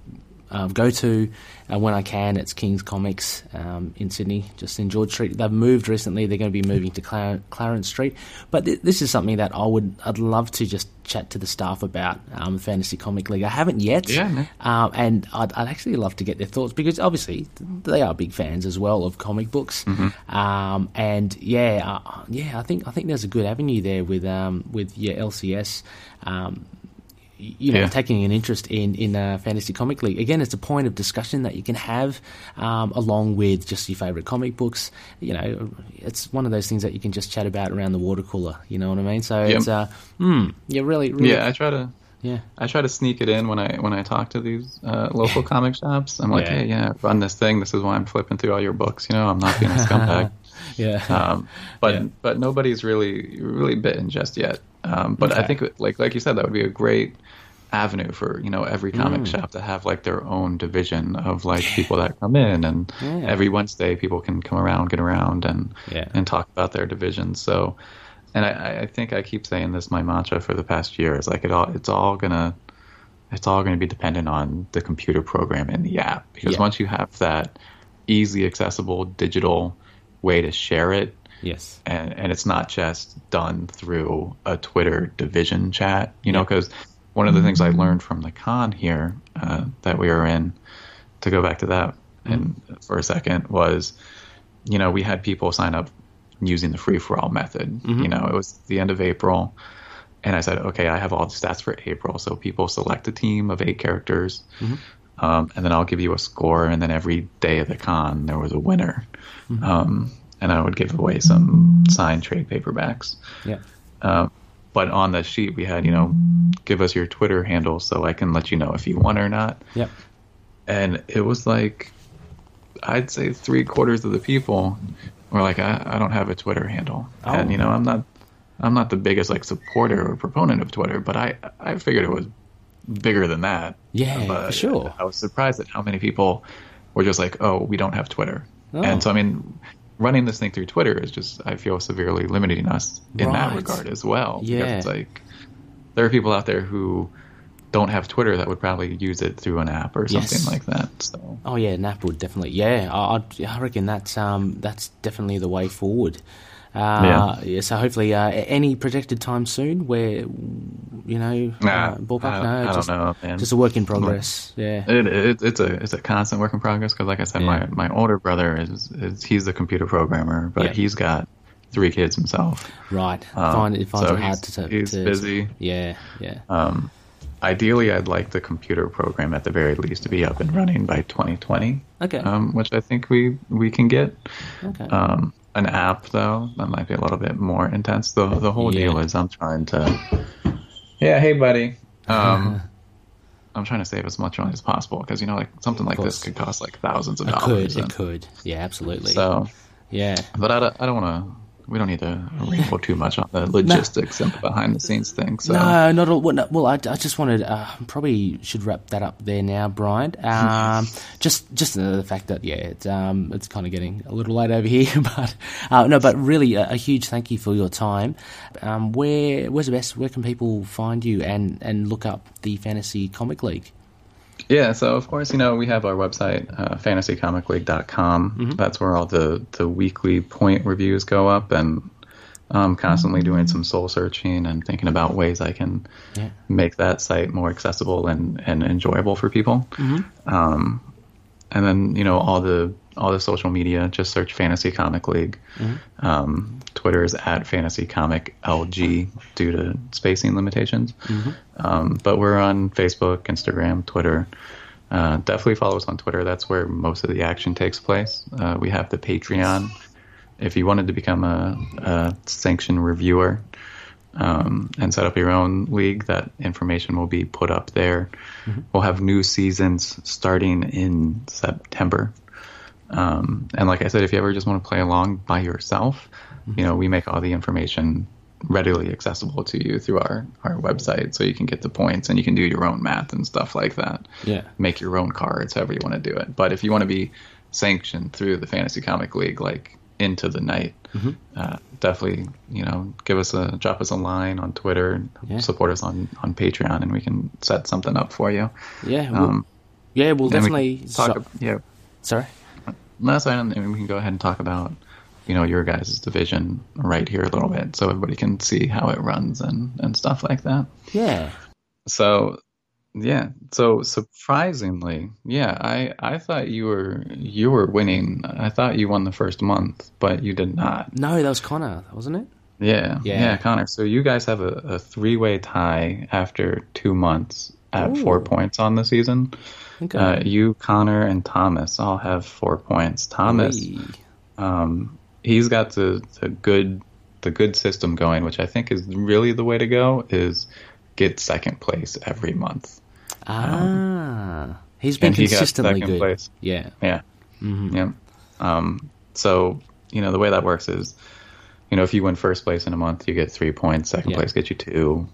uh, go to uh, when I can. It's King's Comics um, in Sydney, just in George Street. They've moved recently. They're going to be moving to Clar- Clarence Street. But th- this is something that I would I'd love to just chat to the staff about um, Fantasy Comic League. I haven't yet, Yeah, um, and I'd, I'd actually love to get their thoughts because obviously they are big fans as well of comic books. Um, and yeah, uh, yeah, I think I think there's a good avenue there with um, with your LCS. You know, Yeah. taking an interest in in uh, fantasy comic league. Again, it's a point of discussion that you can have um, along with just your favorite comic books. You know, it's one of those things that you can just chat about around the water cooler. You know what I mean? So Yep. it's uh, hmm, yeah, really, really, Yeah, I try to yeah, I try to sneak it in when I when I talk to these uh, local (laughs) comic shops. I'm like, Yeah. hey, yeah, run this thing. This is why I'm flipping through all your books. You know, I'm not being a scumbag. (laughs) yeah, um, but Yeah. but nobody's really really bitten just yet. Um, but I think like like you said, that would be a great avenue for you know every comic Mm. shop to have like their own division of like people that come in and Yeah. every Wednesday people can come around get around and Yeah. and talk about their division so and I, I think I keep saying this my mantra for the past year is like it all it's all gonna it's all gonna be dependent on the computer program in the app because Yeah. once you have that easy accessible digital way to share it yes, and and it's not just done through a Twitter division chat, you know, Yeah. One of the things I learned from the con here uh, that we were in, to go back to that and for a second was, you know, we had people sign up using the free for all method. You know, it was the end of April. And I said, okay, I have all the stats for April. So people select a team of eight characters, um, and then I'll give you a score. And then every day of the con, there was a winner. Um, and I would give away some signed trade paperbacks. yeah, Um, but on the sheet, we had, you know, give us your Twitter handle so I can let you know if you won or not. yep, And it was like, I'd say three quarters of the people were like, I, I don't have a Twitter handle. Oh. And, you know, I'm not. I'm not the biggest like supporter or proponent of Twitter, but I I figured it was bigger than that. Yeah, but sure. I was surprised at how many people were just like, "Oh, we don't have Twitter," Oh. and so I mean, running this thing through Twitter is just I feel severely limiting us in that regard as well. Yeah. because it's like there are people out there who don't have Twitter that would probably use it through an app or something Yes. like that. So Oh yeah, an app would definitely. Yeah, I, I'd- reckon that's um that's definitely the way forward. Uh, yeah. So hopefully, uh, any projected time soon where you know Nah, uh, ballpark. I- no, I don't just, know. Just a work in progress. Yeah. It, it it's a it's a constant work in progress because, like I said, Yeah. my my older brother is, is he's a computer programmer, but Yeah. he's got three kids himself. Right. Um, Find it finds so it hard he's- to. he's to busy. Yeah. Yeah. Um, ideally, I'd like the computer program at the very least to be up and running by 2020. Okay. Um, which I think we we can get. okay. Um, an app though that might be a little bit more intense. The the whole Yeah. deal is I'm trying to. Yeah. Hey, buddy. Um. (laughs) I'm trying to save as much money as possible because you know, like something like this could cost like thousands of it dollars. could. It could. Yeah. Absolutely. So, yeah. but I don't, I don't want to we don't need to ramble too much on the logistics and the behind the scenes thing. So No, not all. Well, no, well I, I just wanted uh, probably should wrap that up there now, Brian. (laughs) Um, just just the fact that yeah, it's um, it's kind of getting a little late over here, (laughs) but uh, no, but really a, a huge thank you for your time. Um, where where's the best? Where can people find you and and look up the Fantasy Comic League? Yeah, so of course, you know, we have our website, uh, fantasycomicleague.com. Mm-hmm. That's where all the, the weekly point reviews go up, and I'm constantly doing some soul searching and thinking about ways I can Yeah. make that site more accessible and, and enjoyable for people. Mm-hmm. Um, and then, you know, all the all the social media, just search Fantasy Comic League. Mm-hmm. Um, Twitter is at Fantasy Comic LG due to spacing limitations. Mm-hmm. Um, but we're on Facebook, Instagram, Twitter. Uh, definitely follow us on Twitter. That's where most of the action takes place. Uh, we have the Patreon. If you wanted to become a, a sanctioned reviewer um, and set up your own league, that information will be put up there. We'll have new seasons starting in September. Um, and like I said, if you ever just want to play along by yourself, you know, we make all the information readily accessible to you through our, our website so you can get the points and you can do your own math and stuff like that. Yeah. Make your own cards, however you want to do it. But if you want to be sanctioned through the Fantasy Comic League, like into the night, uh, definitely, you know, give us a drop us a line on Twitter, Yeah. support us on, on Patreon, and we can set something up for you. Yeah, we'll, Um, yeah, we'll and we definitely. talk. so- yeah, sorry. Last item, and we can go ahead and talk about, you know, your guys' division right here a little bit, so everybody can see how it runs and and stuff like that. Yeah. So, yeah. So surprisingly, yeah, I I thought you were you were winning. I thought you won the first month, but you did not. No, that was Connor, wasn't it? Yeah, Yeah. yeah, Connor. So you guys have a, a three way tie after two months at four points on the season. Okay. Uh, you, Connor, and Thomas all have four points. Thomas, um, he's got the, the good the good system going, which I think is really the way to go. Is get second place every month. Ah, he's been he consistently second good. place. Yeah. Yeah. Mm-hmm. Yeah. Um, so, you know, the way that works is, you know, if you win first place in a month, you get three points. Second Yeah. place gets you two.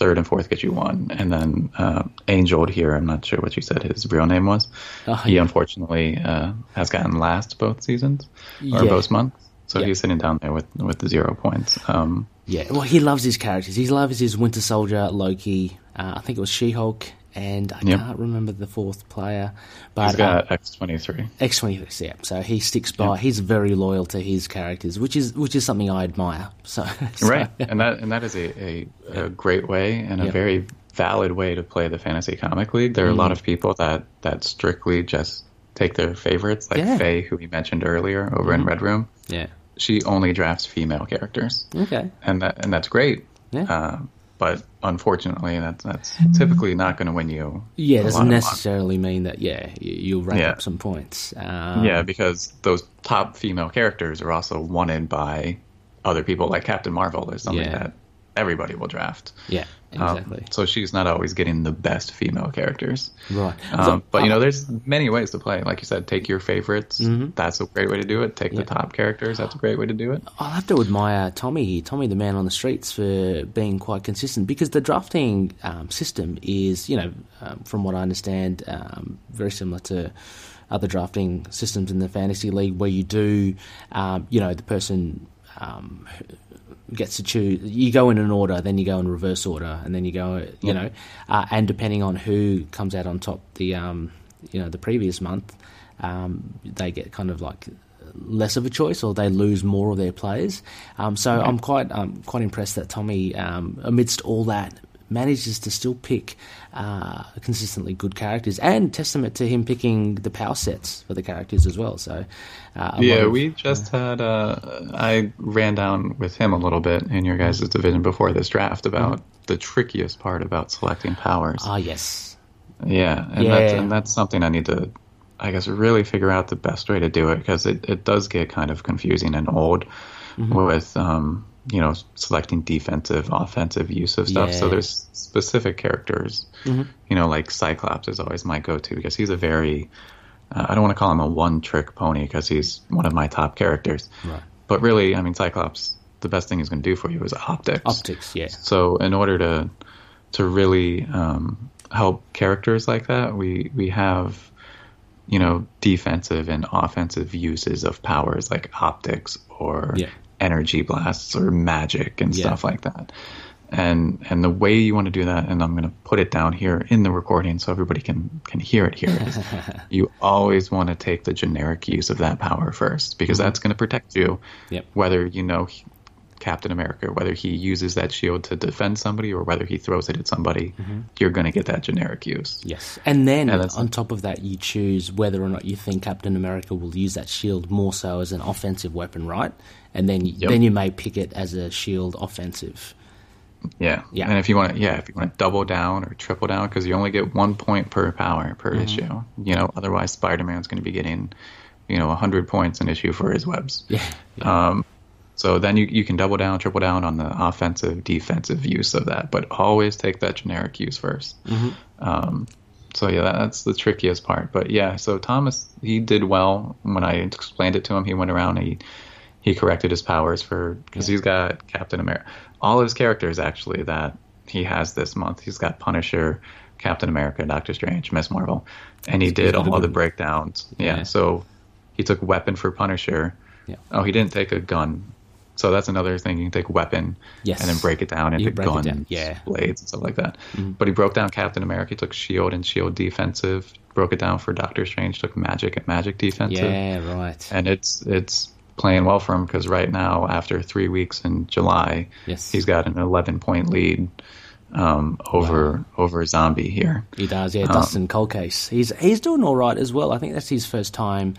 Third and fourth get you one. And then uh, Angel here, I'm not sure what you said his real name was. Oh, he yeah. unfortunately uh, has gotten last both seasons or Yeah. both months. So Yeah. he's sitting down there with with zero points. Um, Yeah, well, he loves his characters. He loves his Winter Soldier, Loki. Uh, I think it was She Hulk, and I Yep. can't remember the fourth player. he's But uh, got X23. X twenty six, yeah. So he sticks by. He's very loyal to his characters, which is which is something I admire. So, (laughs) so- right and that and that is a, a, a great way and a Yeah. very valid way to play the fantasy comic league there are a Mm. lot of people that that strictly just take their favorites like Yeah. Mm-hmm. faye who we mentioned earlier over in red room Yeah. she only drafts female characters Okay. and that and that's great Yeah. uh, but unfortunately that's that's typically not going to win you Yeah, it doesn't necessarily mean that. Yeah, you, you'll rack Yeah. up some points. Um, yeah, because those top female characters are also wanted by other people, like Captain Marvel is something Yeah. that everybody will draft. Yeah. Um, Exactly. so she's not always getting the best female characters. right. Um, So, but you know, uh, there's many ways to play. Like you said, take your favorites. That's a great way to do it. Take Yeah. the top characters. That's a great way to do it. I'll have to admire Tommy here, Tommy the man on the streets, for being quite consistent because the drafting um, system is, you know, um, from what I understand, um, very similar to other drafting systems in the fantasy league where you do, um, you know, the person um, gets to choose. You go in an order, then you go in reverse order, and then you go, you know, uh, and depending on who comes out on top the, um, you know, the previous month, um, they get kind of like less of a choice, or they lose more of their players. Um, so I'm quite um, quite impressed that Tommy, um, amidst all that, manages to still pick uh, consistently good characters, and testament to him picking the power sets for the characters as well. So uh, Yeah, of- we just had. Uh, I ran down with him a little bit in your guys' division before this draft about the trickiest part about selecting powers. ah yes, Yeah, and that's and that's something I need to, I guess, really figure out the best way to do it because it, it does get kind of confusing and old Mm-hmm. with um, you know selecting defensive, offensive use of stuff. So there's specific characters, Mm-hmm. you know, like Cyclops is always my go-to because he's a very, uh, I don't want to call him a one-trick pony because he's one of my top characters, right. but really, I mean, Cyclops, the best thing he's going to do for you is optics. Optics, yeah. So in order to to really um, help characters like that, we we have you know defensive and offensive uses of powers like optics or Yeah. Energy blasts or magic and Yeah. stuff like that. And and the way you want to do that, and I'm going to put it down here in the recording so everybody can can hear it here. is (laughs) you always want to take the generic use of that power first because that's going to protect you. Mm-hmm. Yep. Whether you know Captain America, whether he uses that shield to defend somebody or whether he throws it at somebody, Mm-hmm. you're going to get that generic use. Yes, and then that's- on top of that, you choose whether or not you think Captain America will use that shield more so as an offensive weapon, right? And then you, Yep. then you may pick it as a shield offensive. Yeah. Yeah. And if you want to, yeah, if you want to double down or triple down, because you only get one point per power per Mm-hmm. issue. You know, otherwise Spider Man's going to be getting, you know, 100 points an issue for his webs. (laughs) Yeah, Um, so then you, you can double down, triple down on the offensive, defensive use of that, but always take that generic use 1st Um, so yeah, that, that's the trickiest part. But yeah, so Thomas he did well when I explained it to him. He went around and he he corrected his powers for because he's got Captain America, all of his characters actually that he has this month. He's got Punisher, Captain America, Doctor Strange, Miss Marvel, and he did all the breakdowns. Yeah. Yeah. so he took weapon for Punisher. Yeah. Oh, he didn't take a gun. So that's another thing. You can take weapon Yes. and then break it down into can break it guns, down, yeah. blades, and stuff like that. Mm-hmm. But he broke down Captain America. He took Shield and Shield defensive. Broke it down for Doctor Strange. Took Magic and Magic defensive. yeah, right. And it's it's playing well for him because right now, after three weeks in July, Yes. he's got an 11 point lead um, over over Zombie here. He does, yeah. Um, Dustin Colcase. He's he's doing all right as well. I think that's his first time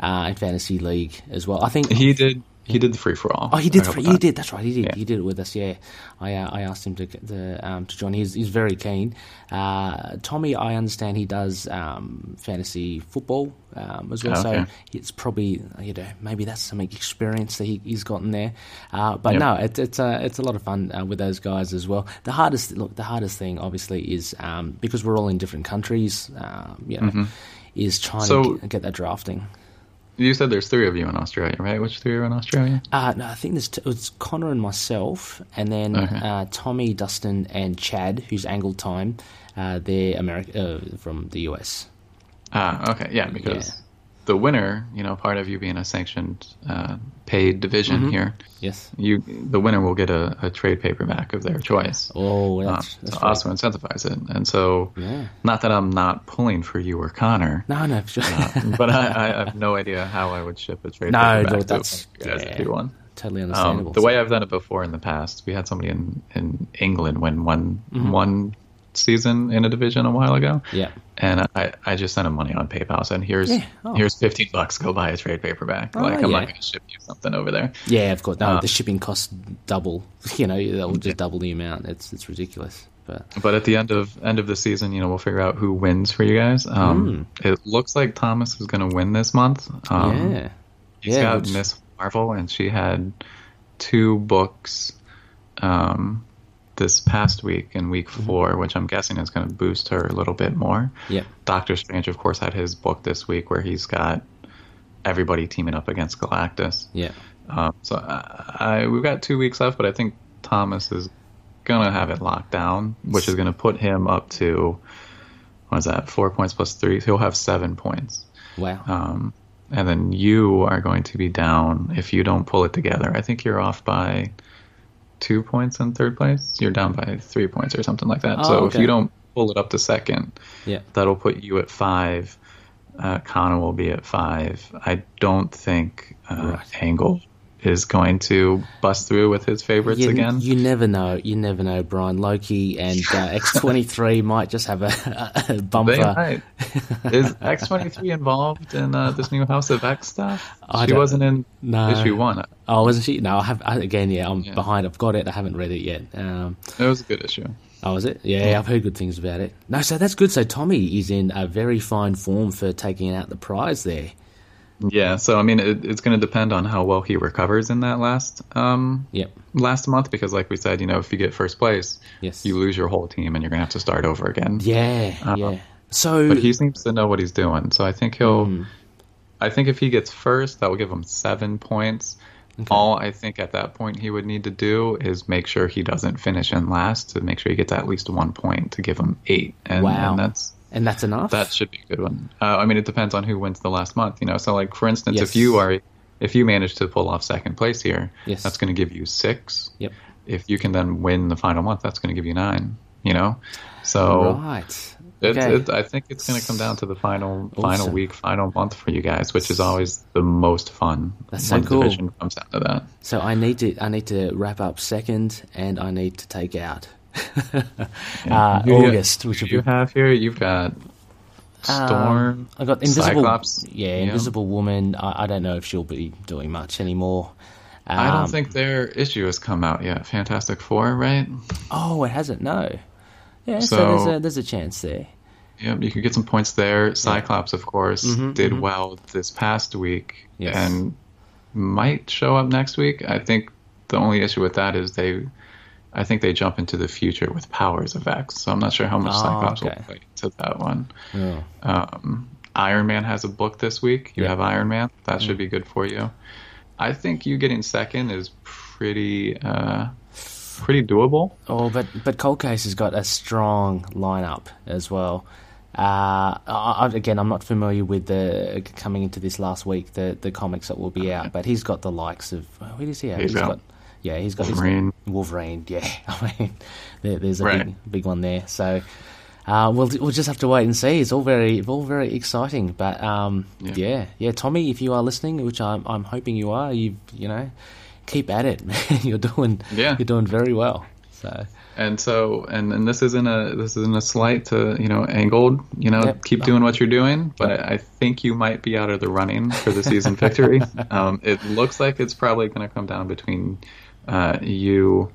uh, in fantasy league as well. I think He did he did the free for all. Oh, he did. Hope He did. That's right. He did. Yeah. He did it with us. Yeah, I uh, I asked him to to, um, to join. He's he's very keen. Uh, Tommy, I understand he does um, fantasy football um, as well. So Okay. it's probably you know maybe that's some experience that he, he's gotten there. Uh, but Yep. no, it, it's a it's a lot of fun uh, with those guys as well. The hardest look, the hardest thing obviously is um, because we're all in different countries. Um, you know, is trying Mm-hmm. So- to get, get that drafting. You said there's three of you in Australia, right? Which three are in Australia? Uh, no, I think there's t- it's Connor and myself, and then Okay. uh, Tommy, Dustin, and Chad, who's Angled Time. Uh, they're America uh, from the US. Ah, okay, yeah, because. The winner, you know, part of you being a sanctioned, uh, paid division Mm-hmm. here, Yes. you the winner will get a, a trade paperback of their choice. Oh, um, that's, that's to right. also incentivize it. And so, Yeah. not that I'm not pulling for you or Connor, No, no, sure. (laughs) but I, I have no idea how I would ship a trade No, paperback no, to that's- you guys yeah. do one. totally Um, understandable. the way I've done it before in the past, we had somebody in, in England win one Mm-hmm. one season in a division a while ago. yeah, And I, I just sent him money on PayPal. Said here's Yeah, oh. here's fifteen bucks. Go buy a trade paperback. Oh, like I'm yeah. not going to ship you something over there. yeah, of course. No, Uh, the shipping costs double. (laughs) You know, that will just double the amount. It's it's ridiculous. But But at the end of end of the season, you know, we'll figure out who wins for you guys. Um, It looks like Thomas is going to win this month. Um, yeah, He's Yeah, got which- Miss Marvel, and she had two books um, this past week in week Mm-hmm. four, which I'm guessing is going to boost her a little bit more. yeah, Doctor Strange, of course, had his book this week where he's got everybody teaming up against Galactus. yeah. Um, so I, I, we've got two weeks left, but I think Thomas is gonna have it locked down, which is gonna put him up to what is that? Four points plus three. So he'll have seven points. Wow. Um, and then you are going to be down if you don't pull it together. I think you're off by two points in third place. You're down by three points or something like that. Oh, so if you don't pull it up to second, yeah. that'll put you at five. Uh, Connor will be at five. I don't think uh, Right. Angle is going to bust through with his favorites You, again. you never know. You never know, Brian. Loki and uh, (laughs) X23 might just have a, a bumper. Is X twenty three involved in uh, this new House of X stuff? I she wasn't in No. issue one. Oh, wasn't she? No, I have. I, again, yeah, I'm Yeah. behind. I've got it. I haven't read it yet. Um, It was a good issue. oh, is it? Yeah, I've heard good things about it. No, so that's good. So Tommy is in a very fine form for taking out the prize there. Yeah, so I mean, it, it's going to depend on how well he recovers in that last um, Yep. last month, because like we said, you know, if you get first place, Yes. you lose your whole team, and you're going to have to start over again. Yeah. Uh, yeah. So. But he seems to know what he's doing, so I think he'll. Hmm. I think if he gets first, that will give him seven points. All I think at that point he would need to do is make sure he doesn't finish in last to make sure he gets at least one point to give him eight. And, Wow. and that's And that's enough. that should be a good one. Uh, I mean, it depends on who wins the last month, you know. So, like for instance, Yes. if you are if you manage to pull off second place here, Yes. that's going to give you six. Yep. If you can then win the final month, that's going to give you nine. You know, so right. Okay. it, I think it's going to come down to the final final week, final month for you guys, which is always the most fun. That's so cool. Division comes down to that. So I need to I need to wrap up second, and I need to take out (laughs) uh, You- August, which you be have here. You've got Storm. Um, I got Invisible. Cyclops. Yeah, Invisible Woman. I, I don't know if she'll be doing much anymore. Um, I don't think their issue has come out yet. Fantastic Four, right? Oh, it hasn't. No. Yeah, so, So- there's a there's a chance there. Yep, you could get some points there. Cyclops, of course, did well this past week Mm-hmm, Yes. and might show up next week. I think the only issue with that is they, I think they jump into the future with Powers of X. So I'm not sure how much Oh, Cyclops okay. will play into that one. Yeah. Um, Iron Man has a book this week. You Yeah. have Iron Man. That Mm. should be good for you. I think you getting second is pretty, uh, pretty doable. Oh, but but Cold Case has got a strong lineup as well. Uh, I, I- again, I'm not familiar with the coming into this last week the the comics that will be out, but he's got the likes of who does he have? He's got yeah, he's got he's got Wolverine. Wolverine. Yeah, (laughs) I mean, there, there's a Right. big big one there. So. Uh, we'll we'll just have to wait and see. It's all very all very exciting, but um, yeah. Yeah. yeah, Tommy, if you are listening, which I'm I'm hoping you are, you you know, keep at it. (laughs) You're doing Yeah. you're doing very well. So And so, and, and this isn't a this isn't a slight to you know angled. You know, Yep. keep doing what you're doing. But I think you might be out of the running for the season (laughs) victory. Um, it looks like it's probably going to come down between uh, you,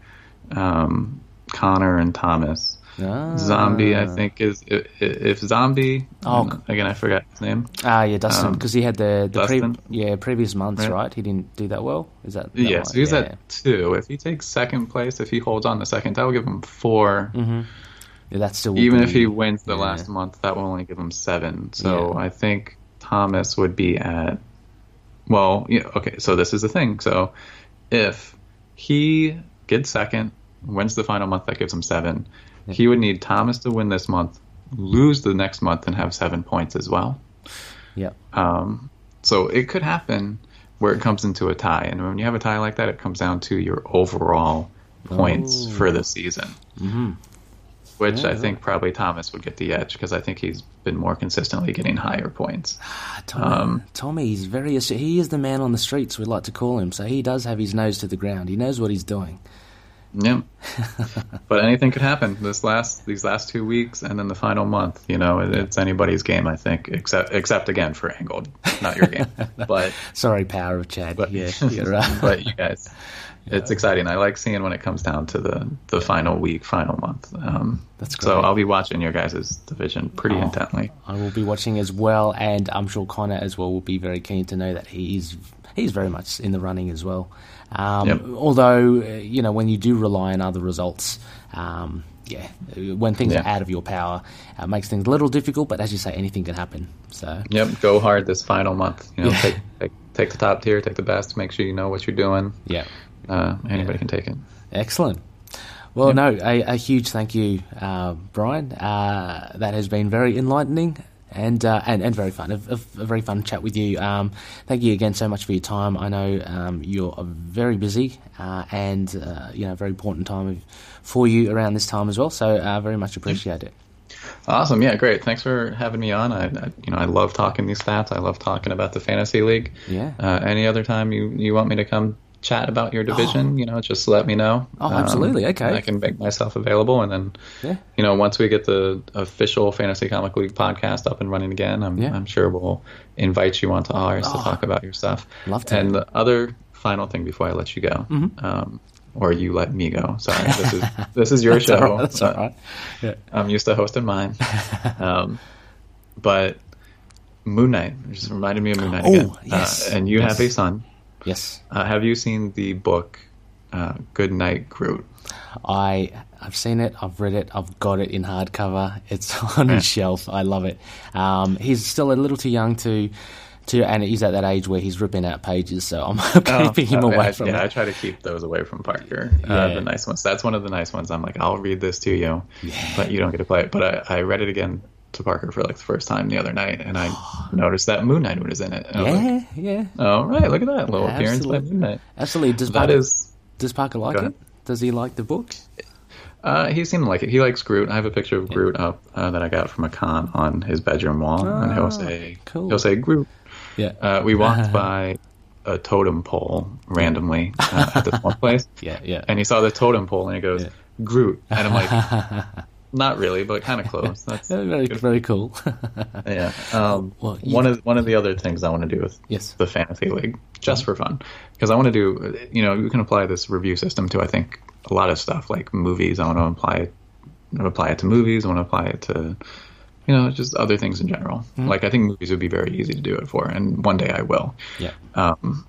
um, Connor, and Thomas. Ah. Zombie, I think, is if, if Zombie. Oh. again, I forgot his name. Ah, yeah, Dustin, Um, because he had the the pre- yeah previous months, right. Right. He didn't do that well. Is that, that Yeah, so he's yeah. at two. If he takes second place, if he holds on to second, that will give him 4 Yeah, that still even be- if he wins the yeah. last month, that will only give him seven. So Yeah. I think Thomas would be at. Well, yeah, okay. So this is the thing. So if he gets second, wins the final month, that gives him seven. He would need Thomas to win this month, lose the next month, and have seven points as well. Yep. Um, so it could happen where it comes into a tie, and when you have a tie like that, it comes down to your overall points Oh. for the season. Mm-hmm. Which I think probably Thomas would get the edge because I think he's been more consistently getting higher points. Ah, Tommy, Tommy, he's very he is the man on the streets. We like to call him. So he does have his nose to the ground. He knows what he's doing. Yep. (laughs) but anything could happen this last these last two weeks, and then the final month. You know, it, it's anybody's game, I think, except except again for Angled, not your game. (laughs) but Sorry, power of Chad. But- yeah, you're (laughs) right. but you guys, it's exciting. I like seeing when it comes down to the the final week, final month. Um, That's So. I'll be watching your guys' division pretty Oh. intently. I will be watching as well, and I'm sure Connor as well will be very keen to know that he is he's very much in the running as well. Um, Yep. Although uh, you know when you do rely on other results, um, yeah, when things Yeah. are out of your power, uh, makes things a little difficult. But as you say, anything can happen. So Yep, go hard this final month. You know, Yeah. take, take take the top tier, take the best. Make sure you know what you're doing. yeah, Uh, anybody can take it. excellent. Well, no, a, a huge thank you, uh, Brian. Uh, that has been very enlightening and uh, and, and very fun. A, a, a very fun chat with you. Um, thank you again so much for your time. I know um, you're very busy uh, and uh, you know a very important time for you around this time as well. So uh, very much appreciate it. Awesome. Yeah, great. Thanks for having me on. I, I you know I love talking these stats. I love talking about the fantasy league. Yeah. Uh, any other time you you want me to come chat about your division, you know, just let me know. Oh, absolutely. Okay. I can make myself available, and then Yeah. you know once we get the official fantasy comic league podcast up and running again, I'm Yeah. I'm sure we'll invite you onto ours Oh. to talk about your stuff. Love to. And the other final thing before I let you go. Mm-hmm. Um, or you let me go. Sorry, this is (laughs) this is your show. right. That's all Uh, right. Yeah. I'm used to hosting mine. (laughs) um, but Moon Knight just reminded me of Moon Knight Oh, again. yes. Uh, and you Yes. have a son. Yes. Uh, have you seen the book uh, Good Night Groot? I I've seen it, I've read it, I've got it in hardcover. It's (laughs) on his shelf. I love it. Um, he's still a little too young to to, and he's at that age where he's ripping out pages, so I'm (laughs) keeping him Oh, away I, from yeah. I try to keep those away from Parker. Yeah. Uh, the nice ones. That's one of the nice ones. I'm like, I'll read this to you, but you don't get to play it. But I, I read it again to Parker for like the first time the other night, and I (gasps) noticed that Moon Knight was in it. Was like, yeah, yeah, oh right, look at that little appearance by Moon Knight. absolutely. Does That Parker, is. does Parker like it? Does he like the book? Uh, he seemed like it. He likes Groot. I have a picture of Groot up uh, that I got from a con on his bedroom wall, and he'll say, Ah, cool. he'll say Groot. Yeah, Uh, we (laughs) walked by a totem pole randomly uh, at this one (laughs) place, yeah, yeah. and he saw the totem pole, and he goes, Yeah. Groot, and I'm like, (laughs) not really, but kind of close. (laughs) That's very, very cool. (laughs) yeah. Um, Well, one of one of the other things I want to do with Yes. the fantasy league, just for fun, because I want to do. You know, you can apply this review system to I think a lot of stuff like movies. I want to apply it, to apply it to movies. I want to apply it to, you know, just other things in general. Mm-hmm. Like I think movies would be very easy to do it for, and one day I will. yeah. Um,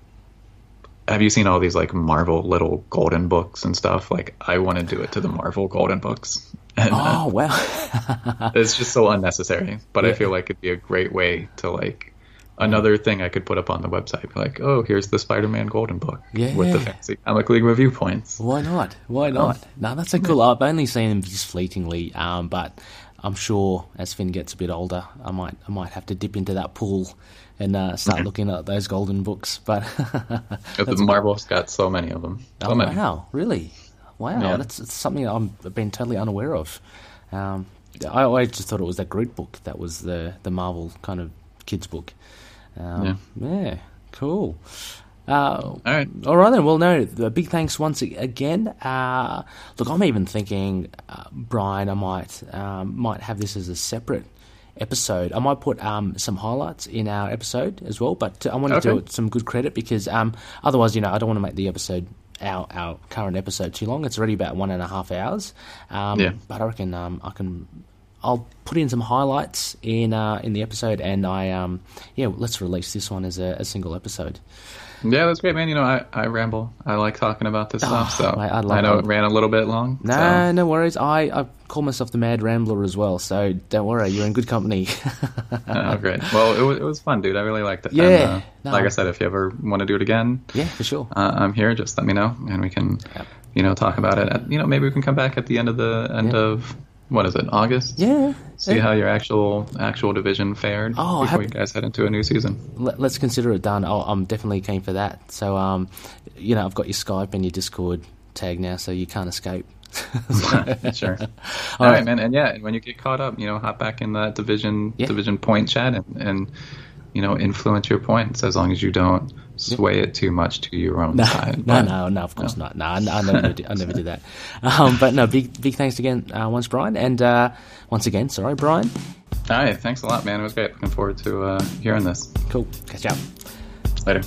have you seen all these like Marvel little golden books and stuff? Like I want to do it to the Marvel golden books. And, Oh (laughs) well, it's just so unnecessary. But I feel like it'd be a great way to like another thing I could put up on the website. Be like, oh, here's the Spider-Man Golden Book with the Fantasy Comic League review points. Why not? Why not? no, that's a cool. I've only seen him just fleetingly, um, but I'm sure as Finn gets a bit older, I might I might have to dip into that pool and uh, start (laughs) looking at those golden books. But (laughs) the Marvel's got so many of them. So oh, many. wow, really? Wow, Yeah. that's, that's something I've been totally unaware of. Um, I always just thought it was that Groot book that was the the Marvel kind of kids book. Um, yeah. cool. Uh, All right. all right then. Well, no. Big thanks once again. Uh, look, I'm even thinking, uh, Brian, I might um, might have this as a separate episode. I might put um, some highlights in our episode as well. But I want to do it some good credit because um, otherwise, you know, I don't want to make the episode. Our, our current episode too long. It's already about one and a half hours. Um, Yeah. But I reckon um, I can I'll put in some highlights in uh, in the episode, and I um yeah, let's release this one as a, a single episode. Yeah, that's great, man. You know, I, I ramble. I like talking about this stuff. So mate, I love know it. it ran a little bit long. No, so- no worries. I, I call myself the Mad Rambler as well, so don't worry, you're in good company. (laughs) Oh, great. Well, it was, it was fun, dude. I really liked it. Yeah, And, uh, no. Like I said, if you ever want to do it again, yeah, for sure. uh, I'm here. Just let me know, and we can, you know, talk about it. You know, maybe we can come back at the end of the end Yeah. of what is it, August? Yeah. See yeah. how your actual actual division fared Oh, before you guys head into a new season. Let, let's consider it done. Oh, I'm definitely keen for that. So, um, you know, I've got your Skype and your Discord tag now, so you can't escape. (laughs) sure. All (laughs) All right. right, man. And yeah, when you get caught up, you know, hop back in that division Yeah. division point chat and, and you know influence your points as long as you don't sway it too much to your own No, side. no, But- (laughs) no, no, of course not. No, I, I never, do, I never do that. Um, but no, big, big thanks again, uh, once Brian, and uh, once again, sorry, Brian. All right, thanks a lot, man. It was great. Looking forward to uh, hearing this Cool. Catch you up. later.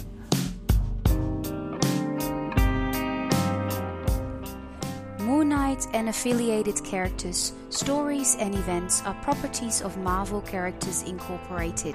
Moon Knight and affiliated characters, stories, and events are properties of Marvel Characters Incorporated.